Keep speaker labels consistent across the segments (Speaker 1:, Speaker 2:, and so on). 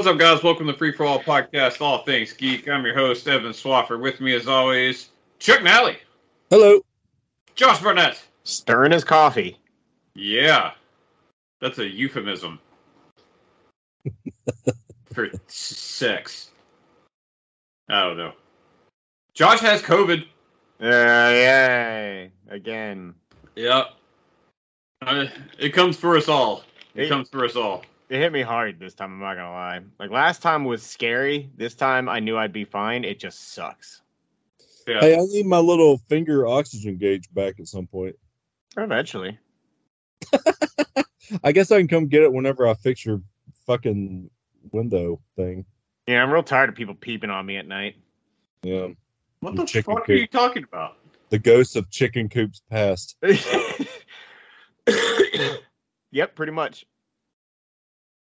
Speaker 1: What's up, guys? Welcome to the Free for All Podcast, All Things Geek. I'm your host, Evan Swaffer. With me, as always, Chuck Nally,
Speaker 2: Hello.
Speaker 1: Josh Burnett.
Speaker 3: Stirring his coffee.
Speaker 1: Yeah, that's a euphemism for sex. I don't know. Josh has COVID.
Speaker 3: Uh, yay. Again.
Speaker 1: Yep. Uh, it comes for us all. It
Speaker 3: Hey.
Speaker 1: comes for us all.
Speaker 3: It hit me hard this time, I'm not gonna lie. Like last time was scary. This time I knew I'd be fine. It just sucks.
Speaker 1: Yeah.
Speaker 2: Hey, I need my little finger oxygen gauge back at some point.
Speaker 3: Eventually.
Speaker 2: I guess I can come get it whenever I fix your fucking window thing.
Speaker 3: Yeah, I'm real tired of people peeping on me at night.
Speaker 2: Yeah.
Speaker 1: what
Speaker 2: your
Speaker 1: the
Speaker 2: chicken
Speaker 1: fuck are you talking about?
Speaker 2: The ghosts of chicken coops past.
Speaker 3: yep, pretty much.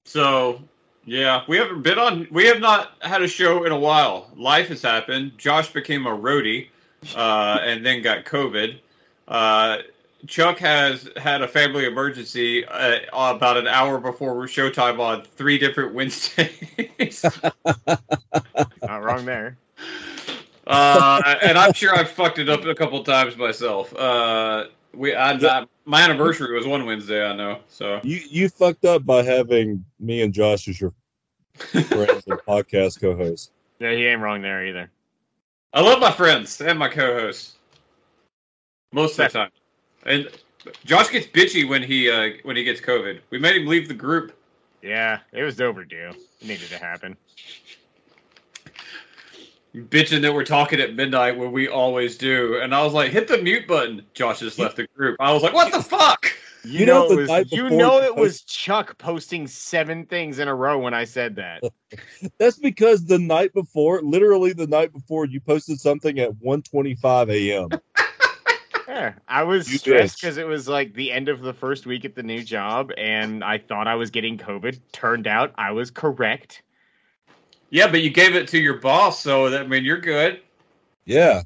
Speaker 1: So, yeah, we haven't been on. We have not had a show in a while. Life has happened. Josh became a roadie, uh, and then got COVID. Uh, Chuck has had a family emergency uh, about an hour before showtime on three different Wednesdays,
Speaker 3: Not wrong there.
Speaker 1: uh, and I'm sure I've fucked it up a couple times myself. We, I, I, my anniversary was one Wednesday, I know. So,
Speaker 2: You you fucked up by having me and Josh as your friends and podcast co-hosts.
Speaker 3: Yeah, he ain't wrong there either.
Speaker 1: I love my friends and my co-hosts most of the time. And Josh gets bitchy when he uh, when he gets COVID. We made him leave the group.
Speaker 3: Yeah, it was overdue. It needed to happen.
Speaker 1: Bitching that we're talking at midnight when we always do. And I was like, hit the mute button. Josh just left the group. I was like, what the fuck?
Speaker 3: You,
Speaker 2: You know
Speaker 3: know, it was, you know
Speaker 2: you
Speaker 3: it was Chuck posting seven things in a row when I said that.
Speaker 2: That's because the night before, literally the night before, you posted something at 1:25 a.m.
Speaker 3: Yeah, I was
Speaker 2: You
Speaker 3: stressed because it was like the end of the first week at the new job, and I thought I was getting COVID. Turned out I was correct.
Speaker 1: Yeah, but you gave it to your boss, so that I mean you're good.
Speaker 2: Yeah,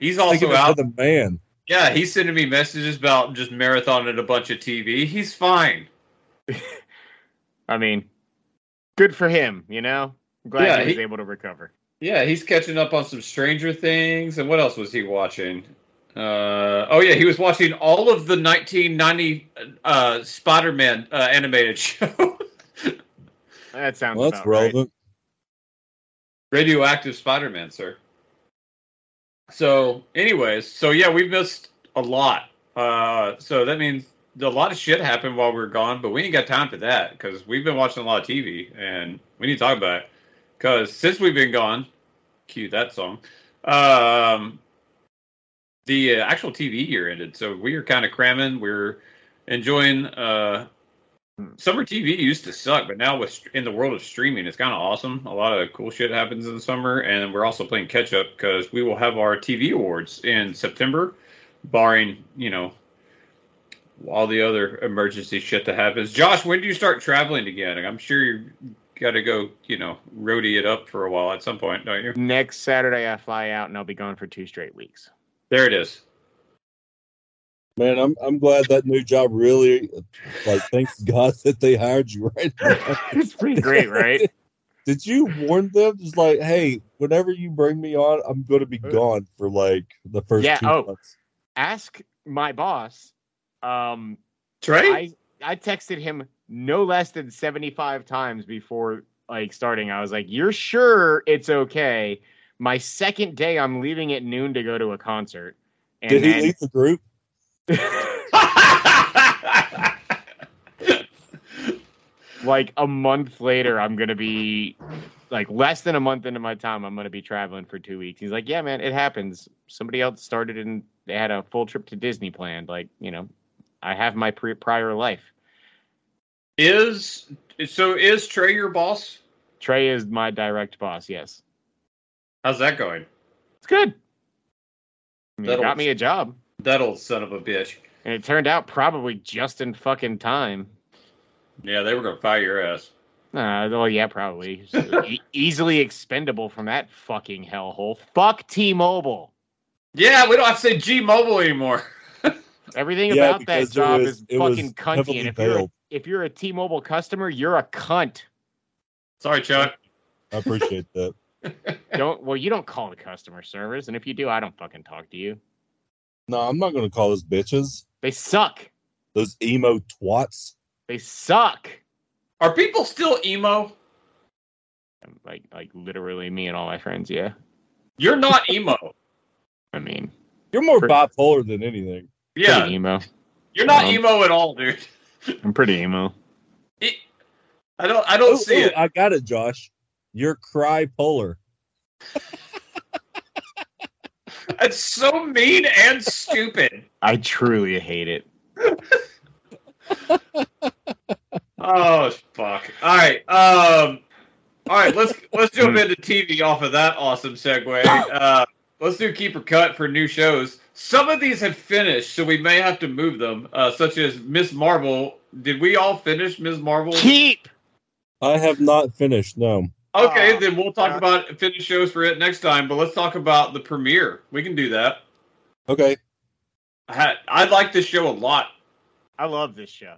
Speaker 1: He's also
Speaker 2: of it for
Speaker 1: out.
Speaker 2: the man.
Speaker 1: Yeah, he's sending me messages about just marathoning a bunch of TV. He's fine.
Speaker 3: I mean, good for him. You know, I'm glad
Speaker 1: Yeah,
Speaker 3: he was
Speaker 1: he-
Speaker 3: able to recover.
Speaker 1: Yeah, he's catching up on some Stranger Things. And what else was he watching? Uh, oh, yeah, he was watching all of the 1990 uh, Spider Man uh, animated show.
Speaker 3: That sounds
Speaker 2: Well, that's
Speaker 3: about right.
Speaker 1: Radioactive Spider Man, sir. So, anyways, so yeah, we've missed a lot. Uh, so that means a lot of shit happened while we were gone, but we ain't got time for that because we've been watching a lot of TV and we need to talk about it. Because since we've been gone, cue that song. Um, the uh, actual TV year ended, so we are kind of cramming. We're enjoying. Uh, Mm. summer TV used to suck, but now with in the world of streaming, it's kind of awesome. A lot of cool shit happens in the summer, and we're also playing catch up because we will have our TV awards in September, barring you know all the other emergency shit that happens. Josh, when do you start traveling again? I'm sure you got to go, you know, roadie it up for a while at some point, don't you?
Speaker 3: Next Saturday I fly out, and I'll be gone for two straight weeks.
Speaker 1: There it is.
Speaker 2: Man, I'm I'm glad that new job really like thanks God that they hired you right now.
Speaker 3: it's pretty great, right?
Speaker 2: Did you warn them just like, hey, whenever you bring me on, I'm gonna be gone for like the first
Speaker 3: Yeah,
Speaker 2: two
Speaker 3: oh.
Speaker 2: months.
Speaker 3: Ask my boss. Um,
Speaker 1: Trey.
Speaker 3: I I texted him no less than 75 times before like starting. I was like, "You're sure it's okay?" My second day, I'm leaving at noon to go to a concert. And
Speaker 2: Did he
Speaker 3: then,
Speaker 2: leave the group?
Speaker 3: Like a month later, I'm gonna be like less than a month into my time. I'm gonna be traveling for two weeks. He's like, "Yeah, man, it happens. Somebody else started and they had a full trip to Disney planned. Like, you know, I have my pre- prior life.
Speaker 1: is so is Trey your boss?
Speaker 3: Trey is my direct boss. Yes,
Speaker 1: How's that going?
Speaker 3: it's good. I mean, got me a job.
Speaker 1: That old son of a bitch.
Speaker 3: And it turned out probably just in fucking time.
Speaker 1: Yeah, they were gonna fire your ass.
Speaker 3: Uh, well, yeah, probably. E- easily expendable from that fucking hellhole. Fuck T-Mobile.
Speaker 1: Yeah, we don't have to say G Mobile anymore.
Speaker 3: Everything
Speaker 2: Yeah,
Speaker 3: about that job
Speaker 2: was-
Speaker 3: is fucking cunty. And if you're, a, if you're a T-Mobile customer, you're a cunt.
Speaker 1: Sorry, Chuck.
Speaker 2: I appreciate that.
Speaker 3: Don't well, you don't call the customer service, and if you do, I don't fucking talk to you.
Speaker 2: No, I'm not going to call those bitches.
Speaker 3: They suck.
Speaker 2: Those emo twats.
Speaker 3: They suck.
Speaker 1: Are people still emo?
Speaker 3: Like like literally me and all my friends. Yeah.
Speaker 1: You're not emo.
Speaker 3: I mean,
Speaker 2: You're more
Speaker 3: Pretty-
Speaker 2: bipolar than anything.
Speaker 1: Yeah,
Speaker 3: pretty emo.
Speaker 1: you're not
Speaker 3: Um,
Speaker 1: emo at all, dude.
Speaker 3: I'm pretty emo.
Speaker 1: It- I don't. I don't
Speaker 2: Oh,
Speaker 1: see
Speaker 2: oh,
Speaker 1: it.
Speaker 2: I got it, Josh. You're cry polar.
Speaker 1: It's so mean and stupid.
Speaker 3: I truly hate it.
Speaker 1: Oh fuck! All right, um, all right. Let's let's jump into TV off of that awesome segue. Uh, let's do keep or cut for new shows. Some of these have finished, so we may have to move them. Uh, such as Ms. Marvel. Did we all finish Ms. Marvel?
Speaker 3: Keep.
Speaker 2: I have not finished. No.
Speaker 1: Okay,
Speaker 3: Oh,
Speaker 1: then we'll talk
Speaker 3: God.
Speaker 1: about finished shows for it next time. But let's talk about the premiere. We can do that.
Speaker 2: Okay.
Speaker 1: I, had, I like this show a lot.
Speaker 3: I love this show.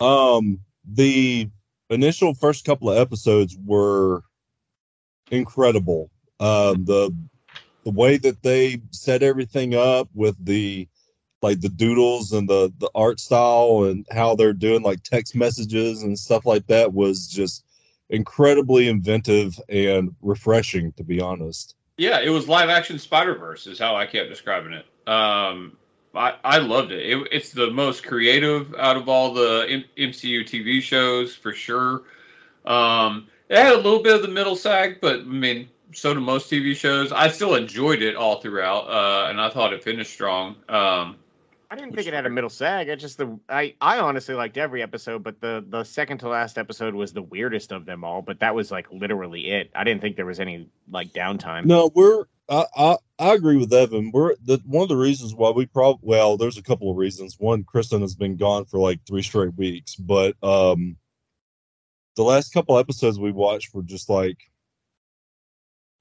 Speaker 2: Um, the initial first couple of episodes were incredible. Um, the the way that they set everything up with the like the doodles and the the art style and how they're doing like text messages and stuff like that was just incredibly inventive and refreshing to be honest.
Speaker 1: Yeah, it was live action Spider Verse is how I kept describing it. Um, I I loved it. it. It's the most creative out of all the M- MCU TV shows for sure. Um, it had a little bit of the middle sag, but I mean, so do most TV shows. I still enjoyed it all throughout, uh, and I thought it finished strong. Um,
Speaker 3: I didn't think it had a middle sag. I just the I I honestly liked every episode, but the the second to last episode was the weirdest of them all. But that was like literally it. I didn't think there was any like downtime.
Speaker 2: No, we're I, I I agree with Evan. We're the one of the reasons why we probably well, there's a couple of reasons. One, Kristen has been gone for like three straight weeks, but um, the last couple episodes we watched were just like,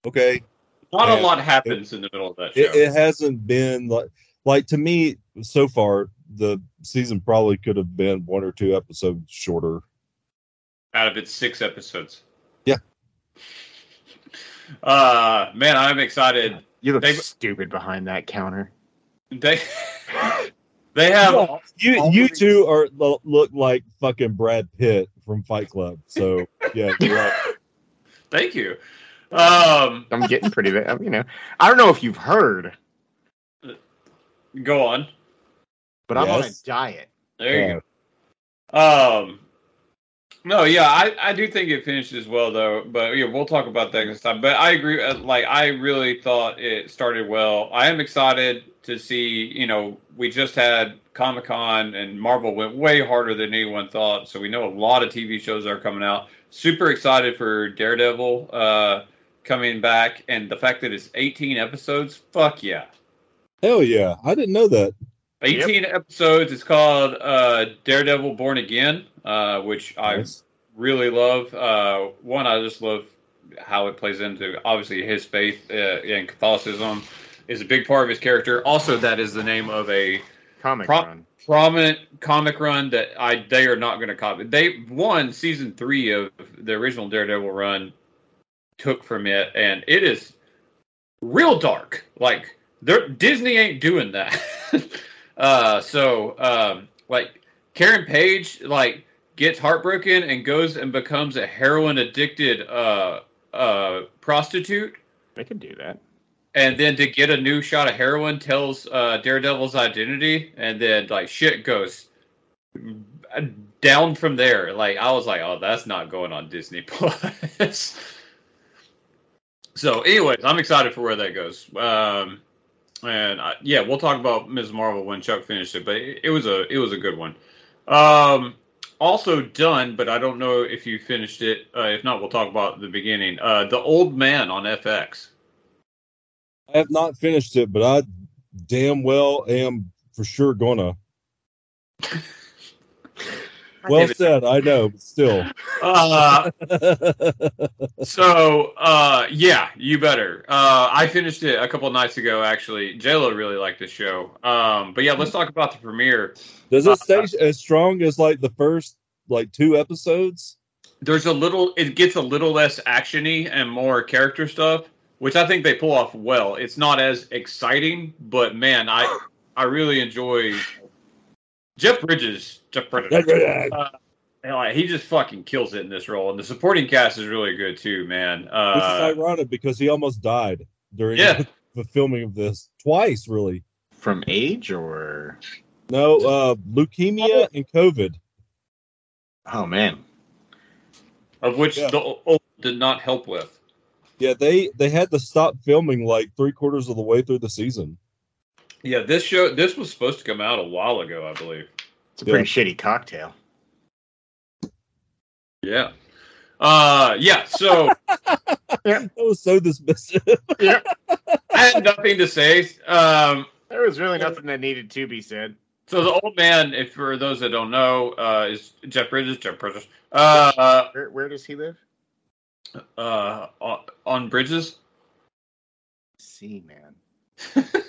Speaker 2: okay,
Speaker 1: not
Speaker 2: Yeah.
Speaker 1: a lot happens in the middle of that show.
Speaker 2: it, it hasn't been like like to me so far. The season probably could have been one or two episodes shorter.
Speaker 1: out of its six episodes.
Speaker 2: Yeah.
Speaker 1: Uh, man, I'm excited.
Speaker 3: You look
Speaker 1: They-
Speaker 3: stupid behind that counter.
Speaker 1: They they have
Speaker 2: Well, you you two are look like fucking Brad Pitt from Fight Club. So yeah, you're right.
Speaker 1: Thank you. Um,
Speaker 3: I'm getting pretty. You know, I don't know if you've heard,
Speaker 1: go on.
Speaker 3: but I'm on a diet.
Speaker 1: There you go. Um, no, yeah, I, I do think it finished as well though. But yeah, we'll talk about that next time. But I agree. uh, Like I really thought it started well. I am excited to see. You know, we just had Comic Con and Marvel went way harder than anyone thought. So we know a lot of TV shows are coming out. Super excited for Daredevil uh, coming back, and the fact that it's 18 episodes. Fuck yeah.
Speaker 2: Hell yeah, I didn't know that.
Speaker 1: 18 episodes. It's called uh, Daredevil Born Again, uh, which I really love. Uh, one, I just love how it plays into obviously his faith uh, and Catholicism is a big part of his character. Also, that is the name of a
Speaker 3: Comic
Speaker 1: Pro-
Speaker 3: run.
Speaker 1: prominent comic run that I they are not going to copy. They won season three of the original Daredevil run, took from it, and it is real dark. Like they're, Disney ain't doing that. uh, so um, like Karen Page like gets heartbroken and goes and becomes a heroin addicted uh, uh, prostitute
Speaker 3: They could do that.
Speaker 1: and then to get a new shot of heroin tells uh, Daredevil's identity, and then like shit goes down from there. Like I was like, oh, that's not going on Disney Plus. so, anyways, I'm excited for where that goes. Um, and I, yeah, we'll talk about Ms. Marvel when Chuck finished it, but it, it was a it was a good one. Um, also done, but I don't know if you finished it. Uh, if not, we'll talk about the beginning. Uh, the Old Man on FX.
Speaker 2: I have not finished it, but I damn well am for sure gonna. Well
Speaker 1: David-
Speaker 2: said, I know, but still.
Speaker 1: Uh, so uh, yeah, you better. Uh, I finished it a couple of nights ago. Actually, JLo really liked the show. Um, but yeah, let's talk about the premiere.
Speaker 2: Does it stay as strong as like the first like two episodes?
Speaker 1: there's a little it gets a little less actiony and more character stuff, which I think they pull off well. It's not as exciting, but man, I I really enjoy Jeff Bridges. Jeff Bridges. Uh, and, like, he just fucking kills it in this role, and the supporting cast is really good too, man.
Speaker 2: Which is
Speaker 1: Uh,
Speaker 2: ironic because he almost died during
Speaker 1: Yeah.
Speaker 2: the filming of this twice, really.
Speaker 3: From age or
Speaker 2: No, uh, leukemia and COVID.
Speaker 3: oh man,
Speaker 1: of which
Speaker 2: Yeah.
Speaker 1: the old did not help with.
Speaker 2: Yeah, they they had to stop filming like three quarters of the way through the season.
Speaker 1: Yeah, this show this was supposed to come out a while ago, I believe.
Speaker 3: it's a
Speaker 2: Yeah.
Speaker 3: pretty shitty cocktail.
Speaker 1: Yeah. Uh yeah, so
Speaker 2: That was so dismissive. yeah.
Speaker 1: I had nothing to say. Um
Speaker 3: There was really nothing that needed to be said.
Speaker 1: so the old man, if for those that don't know, uh is Jeff Bridges, Jeff Bridges. Uh
Speaker 3: Where where does he live?
Speaker 1: uh on- on Bridges.
Speaker 3: See, man.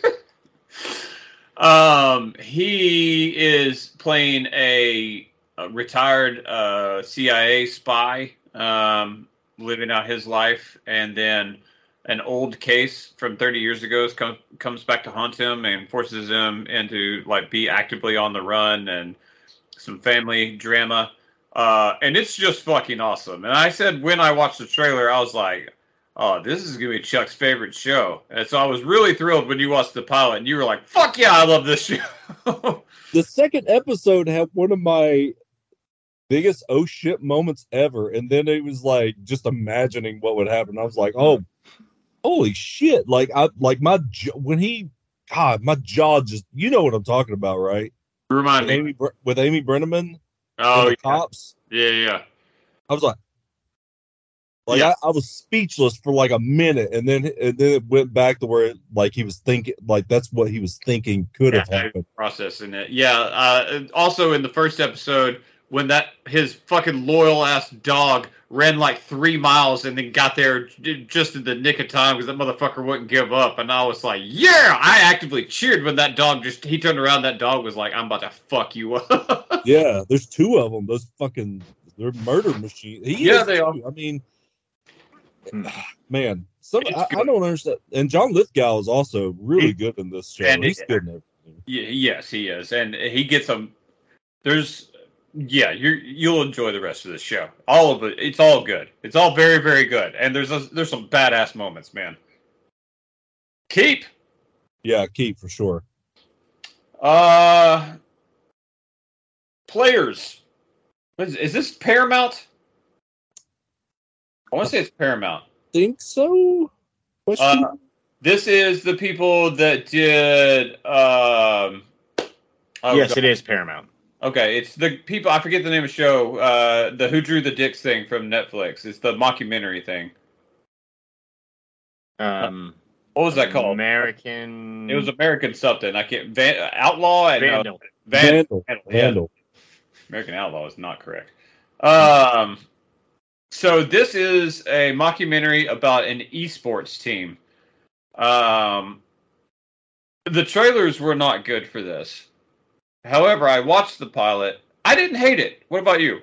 Speaker 1: um he is playing a, a retired uh CIA spy um living out his life. And then an old case from 30 years ago comes comes back to haunt him and forces him into like be actively on the run and some family drama. Uh and it's just fucking awesome. And i said when i watched the trailer i was like oh this is gonna be chuck's favorite show and so i was really thrilled when you watched the pilot and you were like fuck yeah i love this show
Speaker 2: the second episode had one of my biggest oh shit moments ever, and then it was like just imagining what would happen. I was like, oh, holy shit! Like I like my when he, God, my jaw just you know what I'm talking about, right?
Speaker 1: remind
Speaker 2: With
Speaker 1: me
Speaker 2: Amy with Amy Brenneman
Speaker 1: oh yeah.
Speaker 2: cops.
Speaker 1: yeah yeah
Speaker 2: I was like. Like
Speaker 1: Yeah.
Speaker 2: I, I was speechless for like a minute, and then and then it went back to where like he was thinking, like that's what he was thinking could have happened.
Speaker 1: processing it. Yeah. Uh, also, in the first episode, when that his fucking loyal ass dog ran like three miles and then got there just in the nick of time because that motherfucker wouldn't give up, and I was like, yeah, I actively cheered when that dog just he turned around. That dog was like, I'm about to fuck you up.
Speaker 2: Yeah, there's two of them. Those fucking they're murder machines. He
Speaker 1: Yeah,
Speaker 2: is
Speaker 1: they are.
Speaker 2: I mean. man, some I, I don't understand. And John Lithgow is also really
Speaker 1: He-
Speaker 2: good in this show.
Speaker 1: and
Speaker 2: He's
Speaker 1: it-
Speaker 2: good in everything.
Speaker 1: Yes, he is, and he gets them. There's, yeah, you you'll enjoy the rest of the show. All of it, it's all good. It's all very very good, and there's a, there's some badass moments, man. Keep.
Speaker 2: Yeah, keep for sure.
Speaker 1: Uh, players. Is, is this Paramount? I want to say it's Paramount.
Speaker 2: Think so?
Speaker 1: Uh, this is the people that did. Um, oh,
Speaker 3: yes,
Speaker 1: God.
Speaker 3: it is Paramount.
Speaker 1: Okay, it's the people. I forget the name of the show. Uh, the Who Drew the Dicks thing from Netflix. It's the mockumentary thing.
Speaker 3: Um,
Speaker 1: What was that called?
Speaker 3: American.
Speaker 1: It was American something. I can't. Van, Outlaw. and, uh,
Speaker 3: Vandal.
Speaker 1: Van,
Speaker 2: Vandal.
Speaker 1: Vandal, yeah.
Speaker 2: Vandal.
Speaker 1: American Outlaw is not correct. Um, so this is a mockumentary about an esports team. Um, the trailers were not good for this. However, I watched the pilot. I didn't hate it. What about you?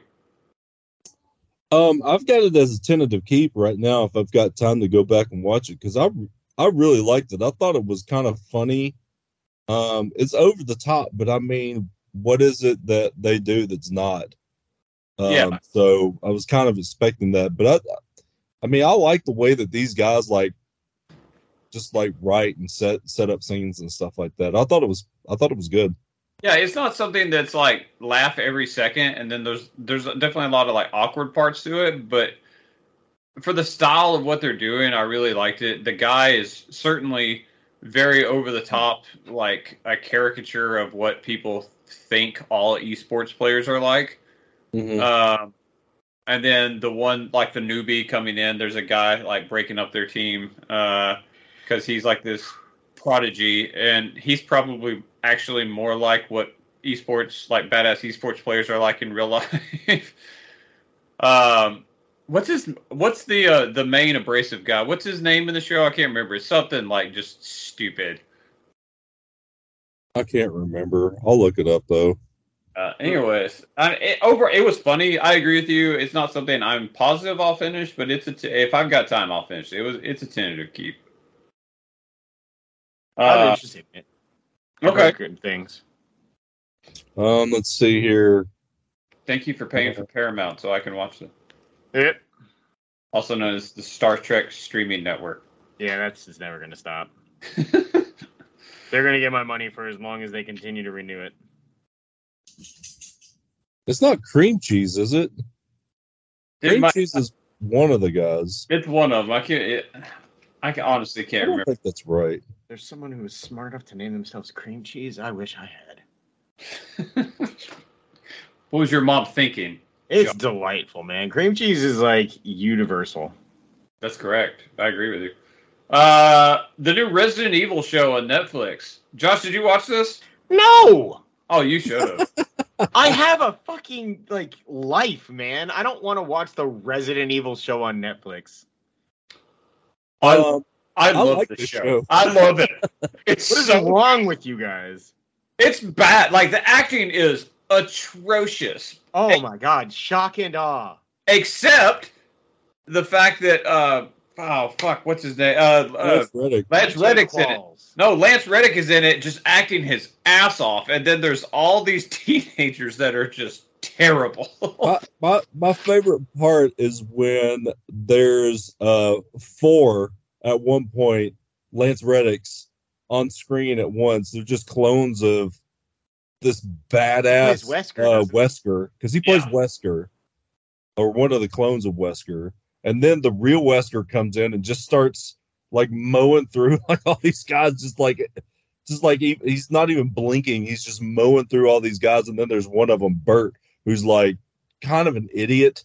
Speaker 2: Um, I've got it as a tentative keep right now. If I've got time to go back and watch it, because I I really liked it. I thought it was kind of funny. Um, it's over the top, but I mean, what is it that they do that's not? Um,
Speaker 1: Yeah.
Speaker 2: So I was kind of expecting that, but I, I mean, I like the way that these guys like, just like write and set set up scenes and stuff like that. I thought it was I thought it was good.
Speaker 1: Yeah, it's not something that's like laugh every second, and then there's there's definitely a lot of like awkward parts to it, but for the style of what they're doing, I really liked it. The guy is certainly very over the top, like a caricature of what people think all esports players are like. Um, and then the one like the newbie coming in, there's a guy like breaking up their team because he's like this prodigy, and he's probably actually more like what esports like badass esports players are like in real life. um, what's his what's the uh, the main abrasive guy? What's his name in the show? I can't remember. It's something like just stupid.
Speaker 2: I can't remember. I'll look it up though.
Speaker 1: Uh, anyways, I, it, over it was funny. I agree with you. It's not something I'm positive I'll finish, but it's a t- if I've got time, I'll finish. It was it's a tentative keep.
Speaker 3: I'm
Speaker 1: Uh,
Speaker 3: interested in it. I've
Speaker 1: okay.
Speaker 3: heard Good things.
Speaker 2: Um, let's see here.
Speaker 1: Thank you for paying for Paramount so I can watch them.
Speaker 3: Yeah.
Speaker 1: Also known as the Star Trek streaming network.
Speaker 3: Yeah, that's just never gonna stop. They're gonna get my money for as long as they continue to renew it.
Speaker 2: It's not cream cheese, is it?
Speaker 1: It
Speaker 2: Cream
Speaker 1: might-
Speaker 2: cheese is one of the guys.
Speaker 1: it's one of them. I can't. It, I can honestly can't
Speaker 2: don't
Speaker 1: remember.
Speaker 2: think that's right.
Speaker 3: There's someone who is smart enough to name themselves cream cheese. I wish I had.
Speaker 1: what was your mom thinking?
Speaker 3: It's
Speaker 1: Yeah.
Speaker 3: delightful, man. Cream cheese is like universal.
Speaker 1: That's correct. I agree with you. Uh, the new Resident Evil show on Netflix. Josh, did you watch this?
Speaker 3: No,
Speaker 1: Oh, you should have.
Speaker 3: I have a fucking like life, man. I don't want to watch the Resident Evil show on Netflix.
Speaker 1: I,
Speaker 2: Um,
Speaker 1: I
Speaker 2: I
Speaker 1: love
Speaker 2: like
Speaker 1: the
Speaker 2: this
Speaker 1: show.
Speaker 2: show.
Speaker 1: I love it. It's
Speaker 3: What is
Speaker 1: so
Speaker 3: wrong with you guys?
Speaker 1: it's bad. Like the acting is atrocious.
Speaker 3: Oh my god, shock and awe.
Speaker 1: Except the fact that uh oh fuck, what's his name? Uh, uh
Speaker 2: Lance Reddick.
Speaker 1: Lance Reddick's in it. No, Lance Reddick is in it, just acting his ass off, and then there's all these teenagers that are just terrible.
Speaker 2: my, my my favorite part is when there's uh four at one point Lance Reddick's on screen at once. They're just clones of this badass
Speaker 3: Wesker,
Speaker 2: uh. Wesker because he plays
Speaker 1: Yeah.
Speaker 2: Wesker or one of the clones of Wesker, and then the real Wesker comes in and just starts like mowing through like all these guys, just like just like he, he's not even blinking. He's just mowing through all these guys, and then there's one of them, Bert, who's like kind of an idiot,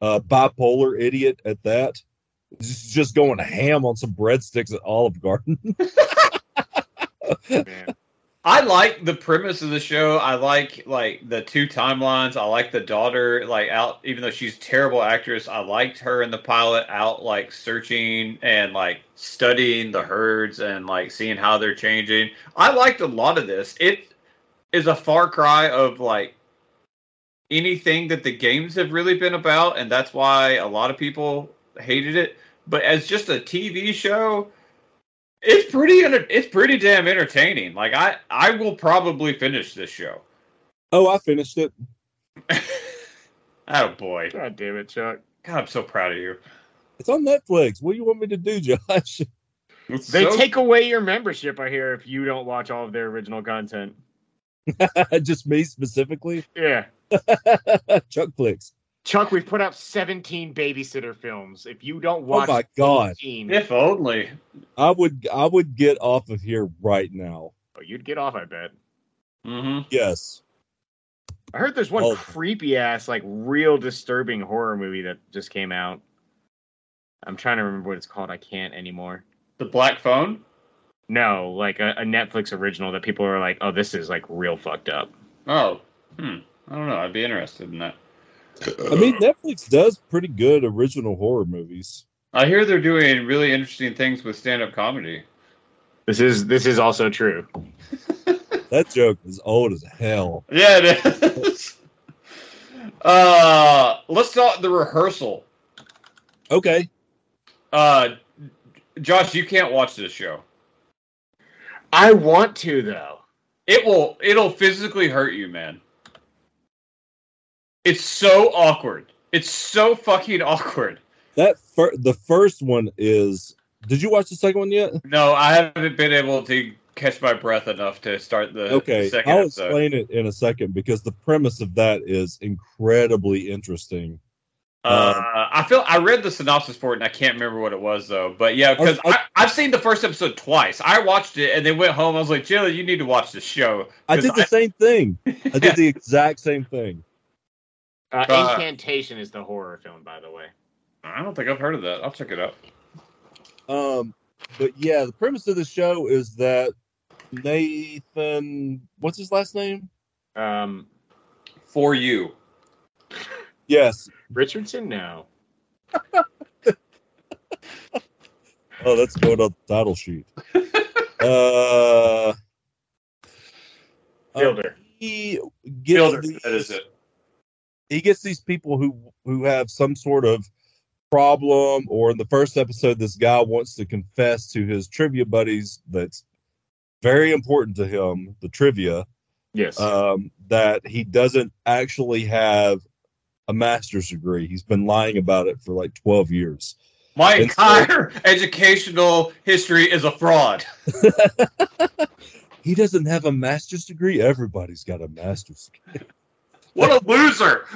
Speaker 2: uh, bipolar idiot at that. Just, just going ham on some breadsticks at Olive Garden.
Speaker 3: Man.
Speaker 1: I like the premise of the show. I like like the two timelines. I like the daughter like out even though she's terrible actress, I liked her in the pilot out like searching and like studying the herds and like seeing how they're changing. I liked a lot of this. It is a far cry of like anything that the games have really been about and that's why a lot of people hated it. But as just a TV show, it's pretty enter- it's pretty damn entertaining. Like I I will probably finish this show.
Speaker 2: oh, I finished it.
Speaker 1: oh boy.
Speaker 3: God damn it, Chuck.
Speaker 1: God, I'm so proud of you.
Speaker 2: It's on Netflix. What do you want me to do, Josh?
Speaker 3: They
Speaker 1: So-
Speaker 3: take away your membership, I hear, if you don't watch all of their original content.
Speaker 2: just me specifically.
Speaker 3: Yeah.
Speaker 2: Chuck clicks.
Speaker 3: Chuck, we've put out 17 babysitter films. If you don't watch
Speaker 2: Oh my God.
Speaker 3: 18,
Speaker 1: if only.
Speaker 2: I would I would get off of here right now.
Speaker 3: oh, you'd get off, I bet.
Speaker 1: Mm-hmm.
Speaker 2: Yes.
Speaker 3: I heard there's one
Speaker 2: Oh.
Speaker 3: creepy ass, like real disturbing horror movie that just came out. I'm trying to remember what it's called. I can't anymore.
Speaker 1: The black phone.
Speaker 3: No, like a, a Netflix original that people are like, oh, this is like real fucked up.
Speaker 1: Oh, hmm. I don't know. I'd be interested in that.
Speaker 2: I mean Netflix does pretty good original horror movies.
Speaker 1: I hear they're doing really interesting things with stand-up comedy.
Speaker 3: This is this is also true.
Speaker 2: That joke is old as hell.
Speaker 1: Yeah, it is. uh, let's talk the rehearsal.
Speaker 2: Okay.
Speaker 1: Uh, Josh, you can't watch this show.
Speaker 3: I want to though.
Speaker 1: It will. It'll physically hurt you, man. It's so awkward. It's so fucking awkward.
Speaker 2: That fir- the first one is did you watch the second one yet?
Speaker 1: No, I haven't been able to catch my breath enough to start the,
Speaker 2: Okay,
Speaker 1: the 2nd
Speaker 2: I'll
Speaker 1: episode.
Speaker 2: explain it in a second because the premise of that is incredibly interesting.
Speaker 1: Uh, I feel I read the synopsis for it and I can't remember what it was though. But yeah, because
Speaker 2: I-
Speaker 1: I, I've seen the first episode twice. I watched it and then went home. I was like, Jilly, you need to watch this show.
Speaker 2: I did the same thing. I did the exact same thing.
Speaker 3: Uh,
Speaker 1: Uh,
Speaker 3: Incantation is the horror film, by the way.
Speaker 1: I don't think I've heard of that. I'll check it out.
Speaker 2: Um, but yeah, the premise of the show is that Nathan, what's his last name?
Speaker 3: Um,
Speaker 1: For you.
Speaker 2: Yes.
Speaker 3: Richardson, no.
Speaker 2: Oh, that's going on the title sheet. uh, uh,
Speaker 3: Fielder.
Speaker 2: he gets
Speaker 1: Fielder,
Speaker 2: these,
Speaker 1: that is it.
Speaker 2: He gets these people who who have some sort of problem or in the first episode this guy wants to confess to his trivia buddies that's very important to him the trivia
Speaker 3: Yes.
Speaker 2: um, that he doesn't actually have a master's degree he's been lying about it for like 12 years
Speaker 1: My
Speaker 2: And so-
Speaker 1: entire educational history is a fraud.
Speaker 2: he doesn't have a master's degree everybody's got a master's degree
Speaker 1: What a loser!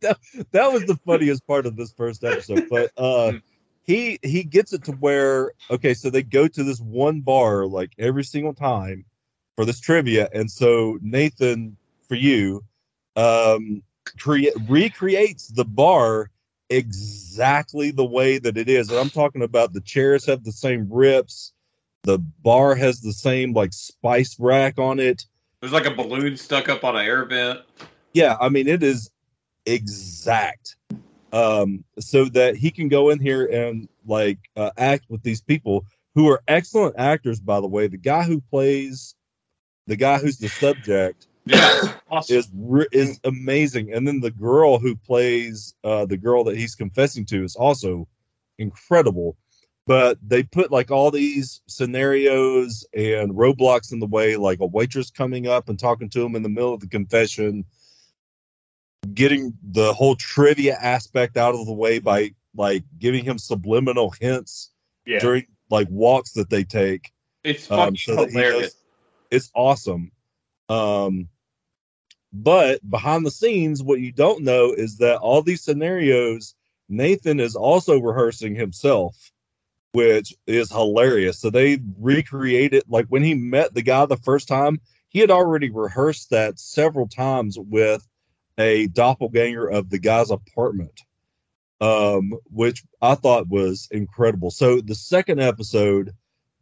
Speaker 2: that, that was the funniest part of this first episode. But uh he he gets it to where okay, so they go to this one bar like every single time for this trivia, and so Nathan for you um create recreates the bar exactly the way that it is. And I'm talking about the chairs have the same rips, the bar has the same like spice rack on it.
Speaker 1: There's like a balloon stuck up on an air vent.
Speaker 2: Yeah, I mean it is exact. Um, so that he can go in here and like uh, act with these people who are excellent actors, by the way. The guy who plays the guy who's the subject
Speaker 1: Yeah, awesome.
Speaker 2: is is amazing, and then the girl who plays uh, the girl that he's confessing to is also incredible. But they put like all these scenarios and roadblocks in the way, like a waitress coming up and talking to him in the middle of the confession, getting the whole trivia aspect out of the way by like giving him subliminal hints
Speaker 1: yeah,
Speaker 2: during like walks that they take
Speaker 1: it's
Speaker 2: um, so
Speaker 1: hilarious.
Speaker 2: does- it's awesome. Um, but behind the scenes, what you don't know is that all these scenarios, Nathan is also rehearsing himself, which is hilarious. So they recreated, like when he met the guy the first time, he had already rehearsed that several times with a doppelganger of the guy's apartment, um, which I thought was incredible. So the second episode,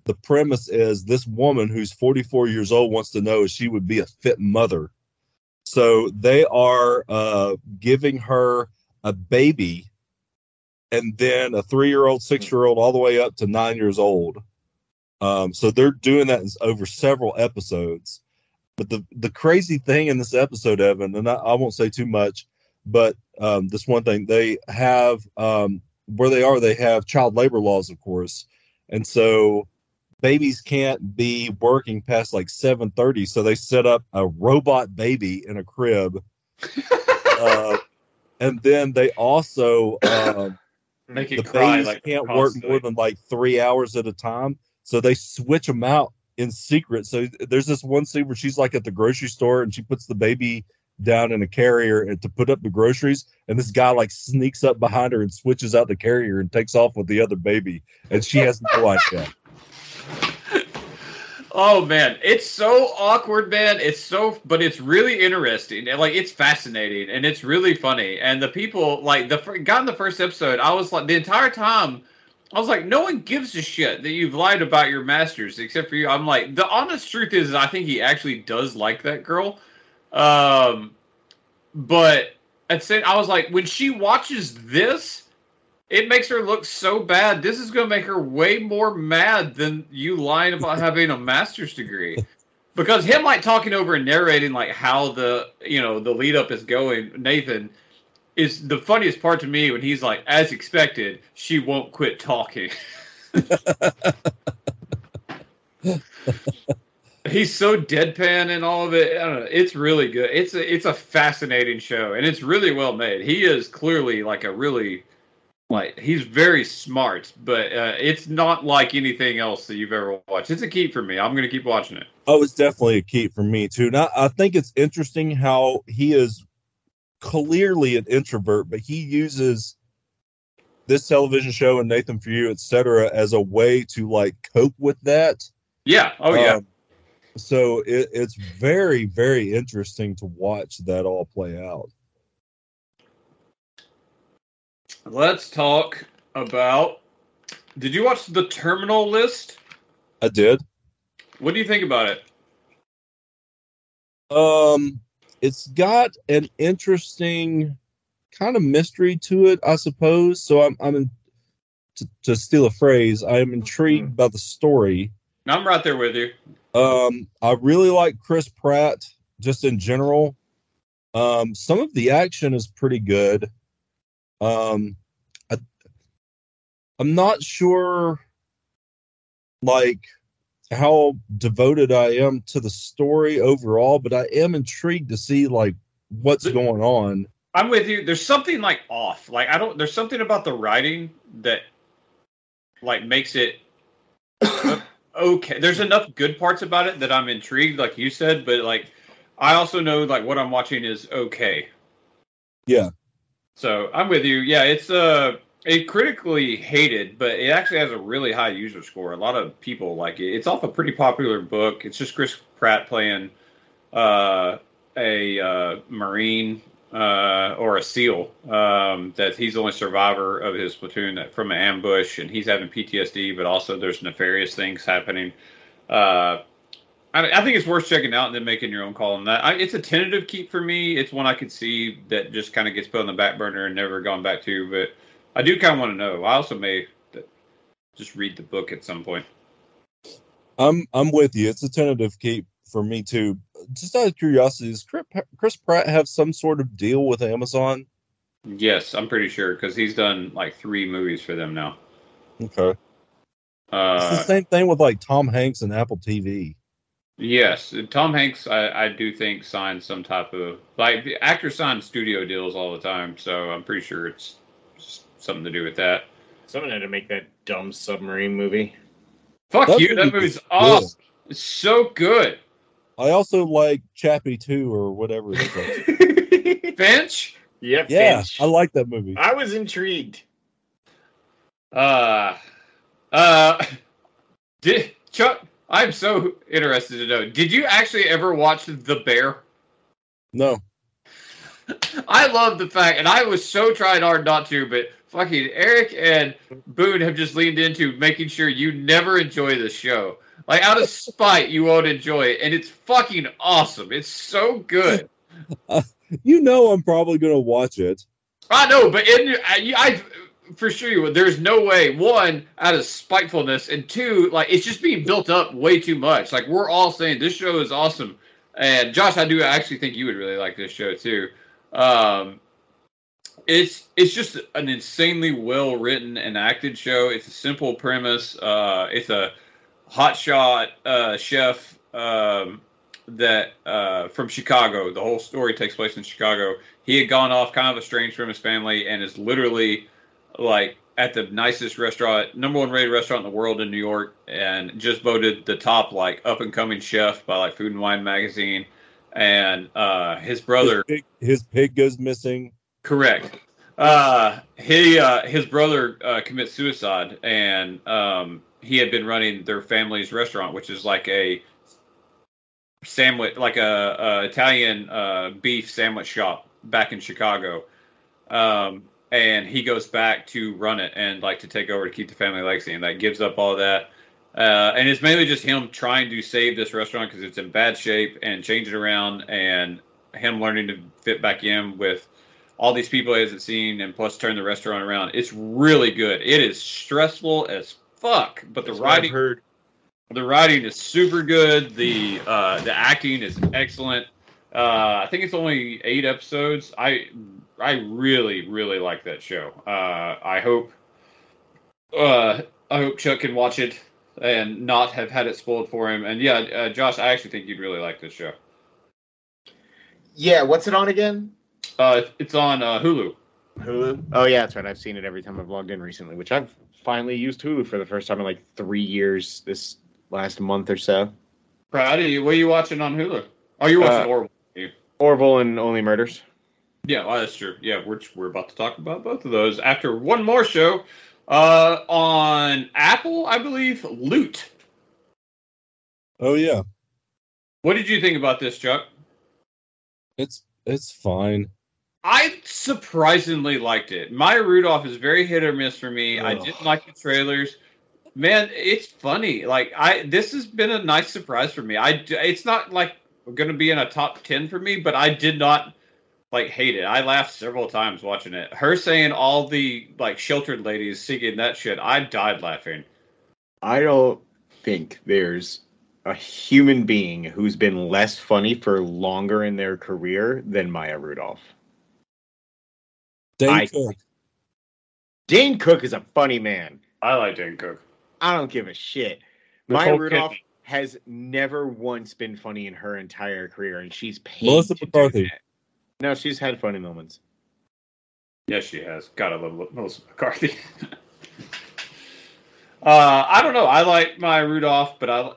Speaker 2: the premise is this woman who's 44 years old wants to know if she would be a fit mother. So they are uh, giving her a baby and then a three year old, six year old, all the way up to nine years old. Um, so they're doing that over several episodes. But the, the crazy thing in this episode, Evan, and I, I won't say too much, but um, this one thing they have um, where they are, they have child labor laws, of course. And so babies can't be working past like 7.30 so they set up a robot baby in a crib uh, and then they also
Speaker 1: Make
Speaker 2: the
Speaker 1: it cry like
Speaker 2: can't work more than like three hours at a time so they switch them out in secret. So there's this one scene where she's like at the grocery store and she puts the baby down in a carrier and to put up the groceries and this guy like sneaks up behind her and switches out the carrier and takes off with the other baby and she has no idea
Speaker 1: Oh man, it's so awkward, man. It's so, but it's really interesting and like it's fascinating and it's really funny. And the people, like the got in the first episode, I was like the entire time, I was like, no one gives a shit that you've lied about your masters except for you. I'm like, the honest truth is, I think he actually does like that girl. Um, but the same, I was like, when she watches this, it makes her look so bad. This is going to make her way more mad than you lying about having a master's degree. Because him like talking over and narrating like how the you know the lead up is going, Nathan is the funniest part to me when he's like, as expected, she won't quit talking. he's so deadpan and all of it. I don't know. It's really good. It's a it's a fascinating show and it's really well made. He is clearly like a really like he's very smart, but uh, it's not like anything else that you've ever watched. It's a keep for me. I'm gonna keep watching it.
Speaker 2: Oh, it's definitely a keep for me too. Now, I think it's interesting how he is clearly an introvert, but he uses this television show and Nathan for You, etc., as a way to like cope with that.
Speaker 1: Yeah. Oh yeah.
Speaker 2: Um, so it, it's very, very interesting to watch that all play out.
Speaker 1: Let's talk about. Did you watch the Terminal List?
Speaker 2: I did.
Speaker 1: What do you think about it?
Speaker 2: Um, it's got an interesting kind of mystery to it, I suppose. So I'm, I'm in, to, to steal a phrase, I am intrigued by the story.
Speaker 1: I'm right there with you.
Speaker 2: Um, I really like Chris Pratt, just in general. Um, some of the action is pretty good. Um, I'm not sure, like, how devoted I am to the story overall, but I am intrigued to see like what's going on.
Speaker 1: I'm with you. There's something like off. Like I don't. There's something about the writing that like makes it okay. There's enough good parts about it that I'm intrigued, like you said. But like, I also know like what I'm watching is okay.
Speaker 2: Yeah.
Speaker 1: So I'm with you. Yeah, it's uh, it critically hated, but it actually has a really high user score. A lot of people like it. It's off a pretty popular book. It's just Chris Pratt playing uh, a uh, Marine uh, or a SEAL um, that he's the only survivor of his platoon that, from an ambush, and he's having PTSD, but also there's nefarious things happening. Uh, I, I think it's worth checking out and then making your own call on that. I, it's a tentative keep for me. It's one I could see that just kind of gets put on the back burner and never gone back to, but I do kind of want to know. I also may just read the book at some point.
Speaker 2: I'm I'm with you. It's a tentative keep for me too. Just out of curiosity, does Chris, Pratt have some sort of deal with Amazon?
Speaker 1: Yes, I'm pretty sure because he's done like three movies for them now.
Speaker 2: Okay. it's the
Speaker 1: Uh,
Speaker 2: same thing with like Tom Hanks and Apple TV.
Speaker 1: yes, Tom Hanks, I, I do think signed some type of like the actors sign studio deals all the time, so I'm pretty sure it's something to do with that.
Speaker 3: Someone had to make that dumb submarine movie.
Speaker 1: Fuck
Speaker 2: That
Speaker 1: you,
Speaker 2: movie
Speaker 1: that movie's
Speaker 2: was
Speaker 1: awesome. It's so good.
Speaker 2: I also like Chappie 2 or whatever it's called.
Speaker 1: Finch.
Speaker 3: Yep.
Speaker 2: yeah,
Speaker 3: Finch.
Speaker 2: I like that movie.
Speaker 3: I was intrigued.
Speaker 1: Uh, uh, did Chuck? I'm so interested to know. Did you actually ever watch The Bear?
Speaker 2: No.
Speaker 1: I love the fact, and I was so trying hard not to, but fucking Eric and Boone have just leaned into making sure you never enjoy the show. Like out of spite, you won't enjoy it, and it's fucking awesome. It's so good.
Speaker 2: You know I'm probably going to watch it.
Speaker 1: I know, but in I, I for sure you would. There's no way. One, out of spitefulness, and two, like it's just being built up way too much. Like we're all saying this show is awesome, and Josh, I do actually think you would really like this show too. Um, it's it's just an insanely well written and acted show. It's a simple premise. Uh, it's a hotshot uh, chef um, that uh, from Chicago. The whole story takes place in Chicago. He had gone off kind of estranged from his family and is literally like at the nicest restaurant, number one rated restaurant in the world in New York, and just voted the top like up and coming chef by like Food and Wine magazine. And uh, his brother,
Speaker 2: His pig, his pig goes missing.
Speaker 1: Correct. Uh, he uh, his brother uh, commits suicide, and um, he had been running their family's restaurant, which is like a sandwich, like a, a Italian uh, beef sandwich shop back in Chicago. Um, and he goes back to run it and like to take over to keep the family legacy, and like gives up all that. Uh, and it's mainly just him trying to save this restaurant because it's in bad shape and change it around, and him learning to fit back in with all these people he hasn't seen, and plus turn the restaurant around. It's really good. It is stressful as fuck, but the
Speaker 3: That's what I've
Speaker 1: writing
Speaker 3: heard.
Speaker 1: the writing is super good. The uh, the acting is excellent. Uh, I think it's only eight episodes. I I really really like that show. Uh, I hope uh, I hope Chuck can watch it and not have had it spoiled for him. And yeah, uh, Josh, I actually think you'd really like this show.
Speaker 3: Yeah, what's it on again?
Speaker 1: Uh, it's on uh, Hulu.
Speaker 3: Hulu. Oh yeah, that's right. I've seen it every time I've logged in recently, which I've finally used Hulu for the first time in like three years this last month or so.
Speaker 1: Proud of you, what are you watching on Hulu? Oh, you're watching
Speaker 3: Uh,
Speaker 1: Orville.
Speaker 3: Orville and Only Murders.
Speaker 1: Yeah, well, that's true. Yeah, we're we're about to talk about both of those after one more show uh, on Apple, I believe. Loot.
Speaker 2: Oh yeah,
Speaker 1: What did you think about this, Chuck?
Speaker 2: it's it's fine.
Speaker 1: I surprisingly liked it. Maya Rudolph is very hit or miss for me. I didn't like the trailers. Man, it's funny. Like I, this has been a nice surprise for me. I, it's not like going to be in a top ten for me, but I did not like hate it. I laughed several times watching it. Her saying all the like sheltered ladies singing that shit. I died laughing.
Speaker 3: I don't think there's a human being who's been less funny for longer in their career than Maya Rudolph.
Speaker 2: Dane
Speaker 3: I-
Speaker 2: Cook.
Speaker 3: Dane Cook is a funny man.
Speaker 1: I like Dan Cook.
Speaker 3: I don't give a shit.
Speaker 1: Nicole
Speaker 3: Maya Rudolph
Speaker 1: Kidman.
Speaker 3: has never once been funny in her entire career, and she's paid
Speaker 2: Melissa
Speaker 3: to do
Speaker 2: McCarthy.
Speaker 3: that. No, she's had funny moments.
Speaker 1: Yes, she has. Gotta love Melissa McCarthy. uh, I don't know. I like Maya Rudolph, but I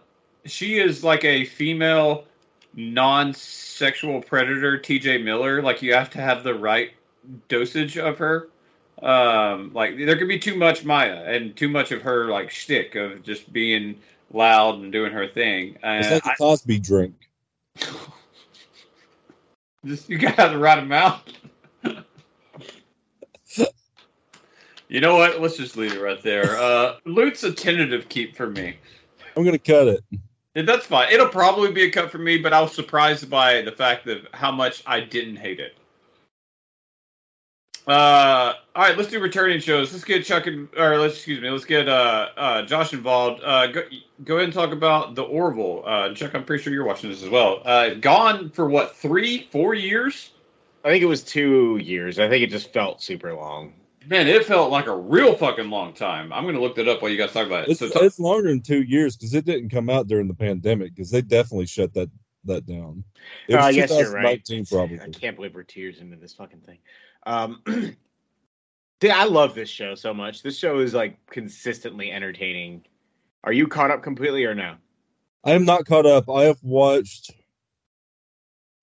Speaker 1: she is like a female non-sexual predator, T.J. Miller. Like you have to have the right dosage of her. Um, like there could be too much Maya and too much of her like shtick of just being loud and doing her thing.
Speaker 2: It's like a
Speaker 1: I-
Speaker 2: Cosby drink.
Speaker 1: Just you gotta have the right amount. you know what? Let's just leave it right there. Uh, Loot's a tentative keep for me.
Speaker 2: I'm gonna cut it.
Speaker 1: That's fine. It'll probably be a cut for me, but I was surprised by the fact of how much I didn't hate it. Uh, all right, let's do returning shows. Let's get Chuck and, or let's excuse me, let's get uh, uh, Josh involved. Uh, go, go ahead and talk about the Orville. Uh, Chuck, I'm pretty sure you're watching this as well. Uh, gone for what three, four years?
Speaker 3: I think it was two years. I think it just felt super long.
Speaker 1: Man, it felt like a real fucking long time. I'm gonna look that up while you guys talk about it.
Speaker 2: It's,
Speaker 1: So, talk-
Speaker 2: it's longer than two years because it didn't come out during the pandemic because they definitely shut that that down. It was
Speaker 3: Uh, yes, you're right.
Speaker 2: probably.
Speaker 3: I can't believe we're two years into this fucking thing. Um, dude, I love this show so much. This show is like consistently entertaining. Are you caught up completely or no?
Speaker 2: I am not caught up. I have watched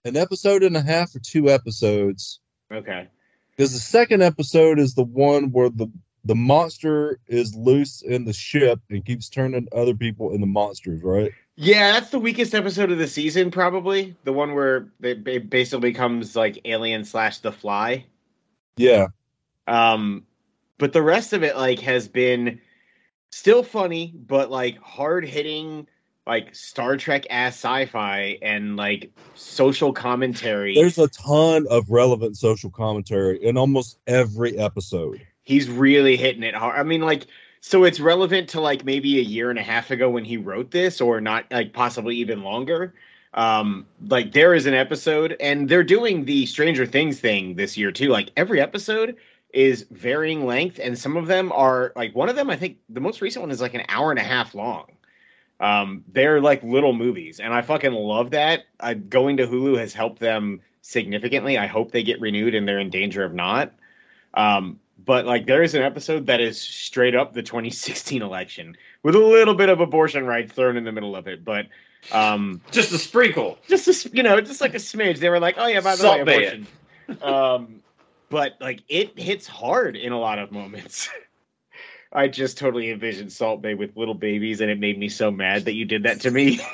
Speaker 2: an episode and a half or two episodes
Speaker 3: Okay.
Speaker 2: because the second episode is the one where the the monster is loose in the ship and keeps turning other people into monsters, right?
Speaker 3: Yeah, that's the weakest episode of the season, probably. The one where it basically becomes like Alien slash The Fly.
Speaker 2: Yeah.
Speaker 3: Um, but the rest of it like has been still funny, but like hard hitting, like Star Trek ass sci-fi and like social commentary.
Speaker 2: There's a ton of relevant social commentary in almost every episode.
Speaker 3: He's really hitting it hard. I mean, like, so it's relevant to like maybe a year and a half ago when he wrote this, or not like possibly even longer. Um, like there is an episode, and they're doing the Stranger Things thing this year too. Like every episode is varying length, and some of them are like one of them. I think the most recent one is like an hour and a half long. Um, they're like little movies, and I fucking love that. I, going to Hulu has helped them significantly. I hope they get renewed, and they're in danger of not. Um, but like there is an episode that is straight up the 2016 election with a little bit of abortion rights thrown in the middle of it, but um,
Speaker 1: just a sprinkle.
Speaker 3: just a, s- you know, just like a smidge. They were like, oh yeah, by the way,
Speaker 1: Salt Bae
Speaker 3: abortion. um, but like it hits hard in a lot of moments. I just totally envisioned Salt Bae with little babies, and it made me so mad that you did that to me.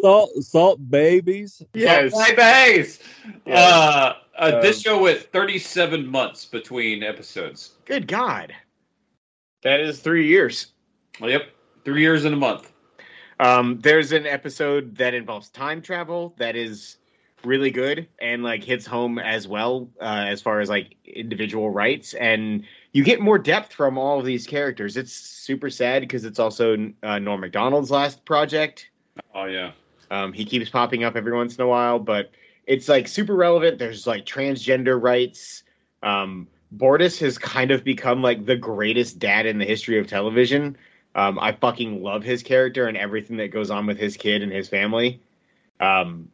Speaker 2: Salt, salt babies.
Speaker 3: yes.
Speaker 1: Salt Baes.
Speaker 3: Yes.
Speaker 1: Uh, uh, this
Speaker 3: Um,
Speaker 1: show went 37 months between episodes.
Speaker 3: Good God. That is three years.
Speaker 1: Yep, three years and a month.
Speaker 3: Um, there's an episode that involves time travel that is really good and like hits home as well uh, as far as like individual rights. And you get more depth from all of these characters. It's super sad because it's also uh, norm macdonald's last project.
Speaker 1: Oh yeah.
Speaker 3: um, he keeps popping up every once in a while but it's like super relevant. There's like transgender rights. Um, Bortus has kind of become like the greatest dad in the history of television um, I fucking love his character and everything that goes on with his kid and his family. Um,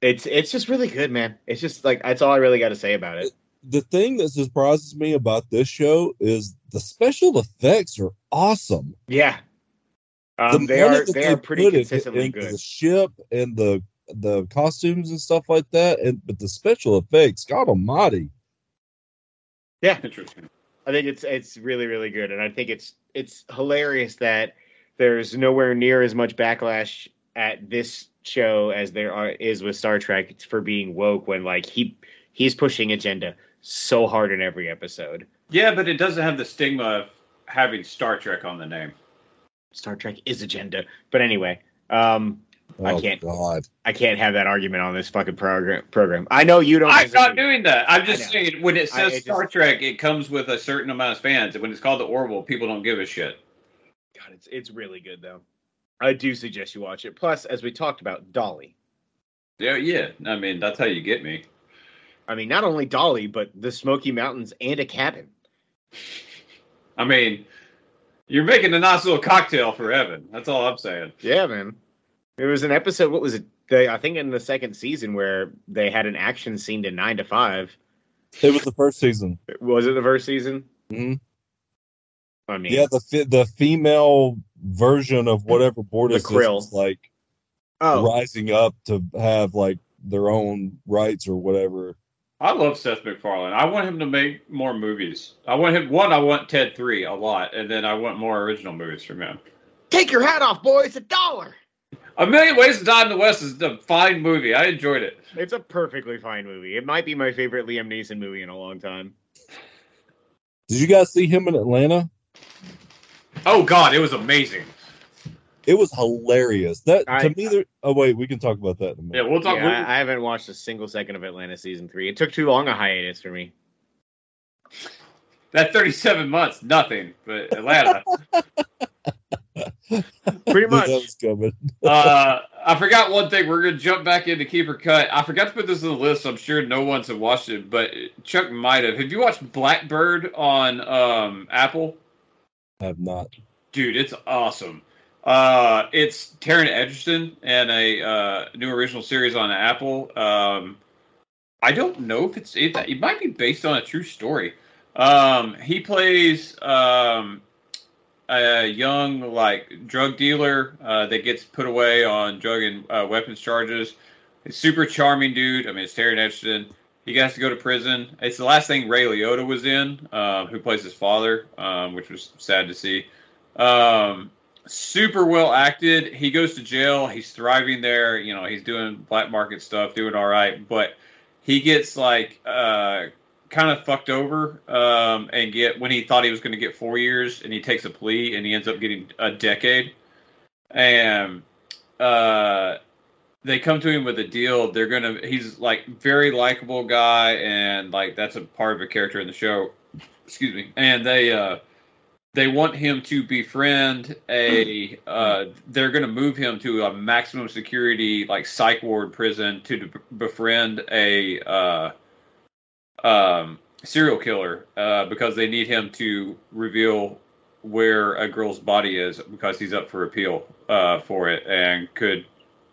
Speaker 3: it's it's just really good, man. It's just like that's all I really got to say about it.
Speaker 2: The thing that surprises me about this show is the special effects are awesome.
Speaker 3: Yeah, um,
Speaker 2: the
Speaker 3: they are
Speaker 2: that
Speaker 3: they are pretty
Speaker 2: put in-
Speaker 3: consistently
Speaker 2: into
Speaker 3: good.
Speaker 2: The ship and the the costumes and stuff like that, and but the special effects, God Almighty,
Speaker 3: Yeah,
Speaker 1: Interesting.
Speaker 3: I think it's it's really really good, and I think it's it's hilarious that there's nowhere near as much backlash at this show as there are, is with Star Trek for being woke when like he he's pushing agenda so hard in every episode.
Speaker 1: Yeah, but it doesn't have the stigma of having Star Trek on the name.
Speaker 3: Star Trek is agenda, but anyway, um, I
Speaker 2: oh
Speaker 3: can't-
Speaker 2: God,
Speaker 3: I can't have that argument on this fucking program. Program. I know you don't.
Speaker 1: I'm not doing that. I'm just saying when it
Speaker 3: I-
Speaker 1: says
Speaker 3: it
Speaker 1: Star
Speaker 3: just-
Speaker 1: Trek, it comes with a certain amount of fans. And when it's called the Orville, people don't give a shit.
Speaker 3: God, it's it's really good though. I do suggest you watch it. Plus, as we talked about, Dolly.
Speaker 1: Yeah, yeah. I mean, that's how you get me.
Speaker 3: I mean, not only Dolly, but the Smoky Mountains and a cabin.
Speaker 1: I mean, you're making a nice little cocktail for Evan. That's all I'm saying.
Speaker 3: Yeah, man. There was an episode. What was it? They, I think in the second season where they had an action scene to Nine to Five.
Speaker 2: It was the first season.
Speaker 3: Was it the first season?
Speaker 2: hmm
Speaker 3: I mean,
Speaker 2: Yeah, the the female version of whatever Bortus
Speaker 3: The Krill.
Speaker 2: is, is like
Speaker 3: oh,
Speaker 2: rising up to have like their own rights or whatever.
Speaker 1: I love Seth MacFarlane. I want him to make more movies. I want him one. I want Ted Three a lot, and then I want more original movies from him.
Speaker 3: take your hat off, boy. It's a dollar.
Speaker 1: A Million Ways to Die in the West is a fine movie. I enjoyed it.
Speaker 3: It's a perfectly fine movie. It might be my favorite Liam Neeson movie in a long time.
Speaker 2: Did you guys see him in Atlanta?
Speaker 1: Oh God, it was amazing.
Speaker 2: It was hilarious. That
Speaker 3: I-
Speaker 2: to me, there. Oh wait, we can talk about that in a
Speaker 1: Yeah,
Speaker 2: minute.
Speaker 1: we'll talk.
Speaker 3: Yeah, I, I haven't watched a single second of Atlanta season three. It took too long a hiatus for me.
Speaker 1: that 37 months, nothing. But Atlanta.
Speaker 3: Pretty much.
Speaker 2: that was coming.
Speaker 1: uh, I forgot one thing. We're gonna jump back into Keeper Cut. I forgot to put this on the list. I'm sure no one's have watched it, but Chuck might have. Have you watched Black Bird on um, Apple?
Speaker 2: I have not.
Speaker 1: Dude, it's awesome. Uh, it's Taron Egerton and a uh, new original series on Apple. Um, I don't know if it's it, it might be based on a true story. Um, he plays um, a young like drug dealer uh, that gets put away on drug and uh, weapons charges. He's super charming dude. I mean, it's Taron Egerton. He has to go to prison. It's the last thing Ray Liotta was in, uh, who plays his father, um, which was sad to see. Um, super well acted. He goes to jail. He's thriving there. You know, he's doing black market stuff, doing all right. But he gets like uh, kind of fucked over um, and get when he thought he was going to get four years, and he takes a plea, and he ends up getting a decade. And uh, they come to him with a deal. They're gonna. He's like very likable guy, and like that's a part of a character in the show. Excuse me. And they uh, they want him to befriend a. Uh, they're gonna move him to a maximum security like psych ward prison to befriend a uh, um, serial killer uh, because they need him to reveal where a girl's body is because he's up for appeal uh, for it and could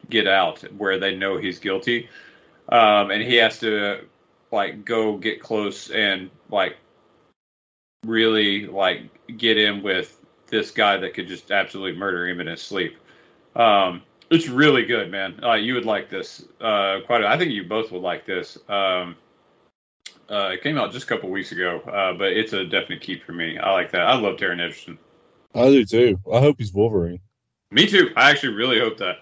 Speaker 1: get out where they know he's guilty. Um, and he has to like go get close and like really like get in with this guy that could just absolutely murder him in his sleep. Um, it's really good, man. Uh, you would like this uh, quite. A, I think you both would like this. Um, uh, it came out just a couple weeks ago, uh, but it's a definite keep for me. I like that. I love Taron Egerton.
Speaker 2: I do too. I hope he's Wolverine.
Speaker 1: Me too. I actually really hope that.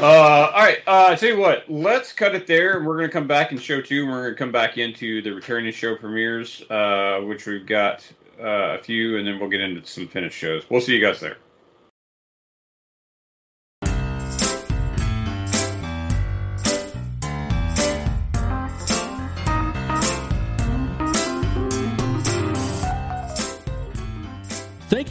Speaker 1: Uh, all right. Uh, tell you what. Let's cut it there. We're gonna come back in show two. And we're gonna come back into the returning show premieres, uh, which we've got uh, a few, and then we'll get into some finished shows. We'll see you guys there.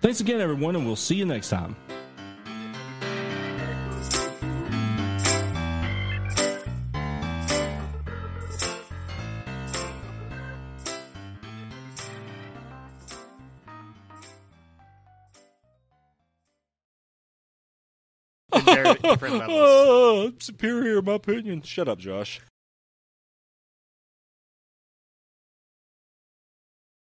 Speaker 4: Thanks again, everyone, and we'll see you next time. Oh, superior, in my opinion. Shut up, Josh.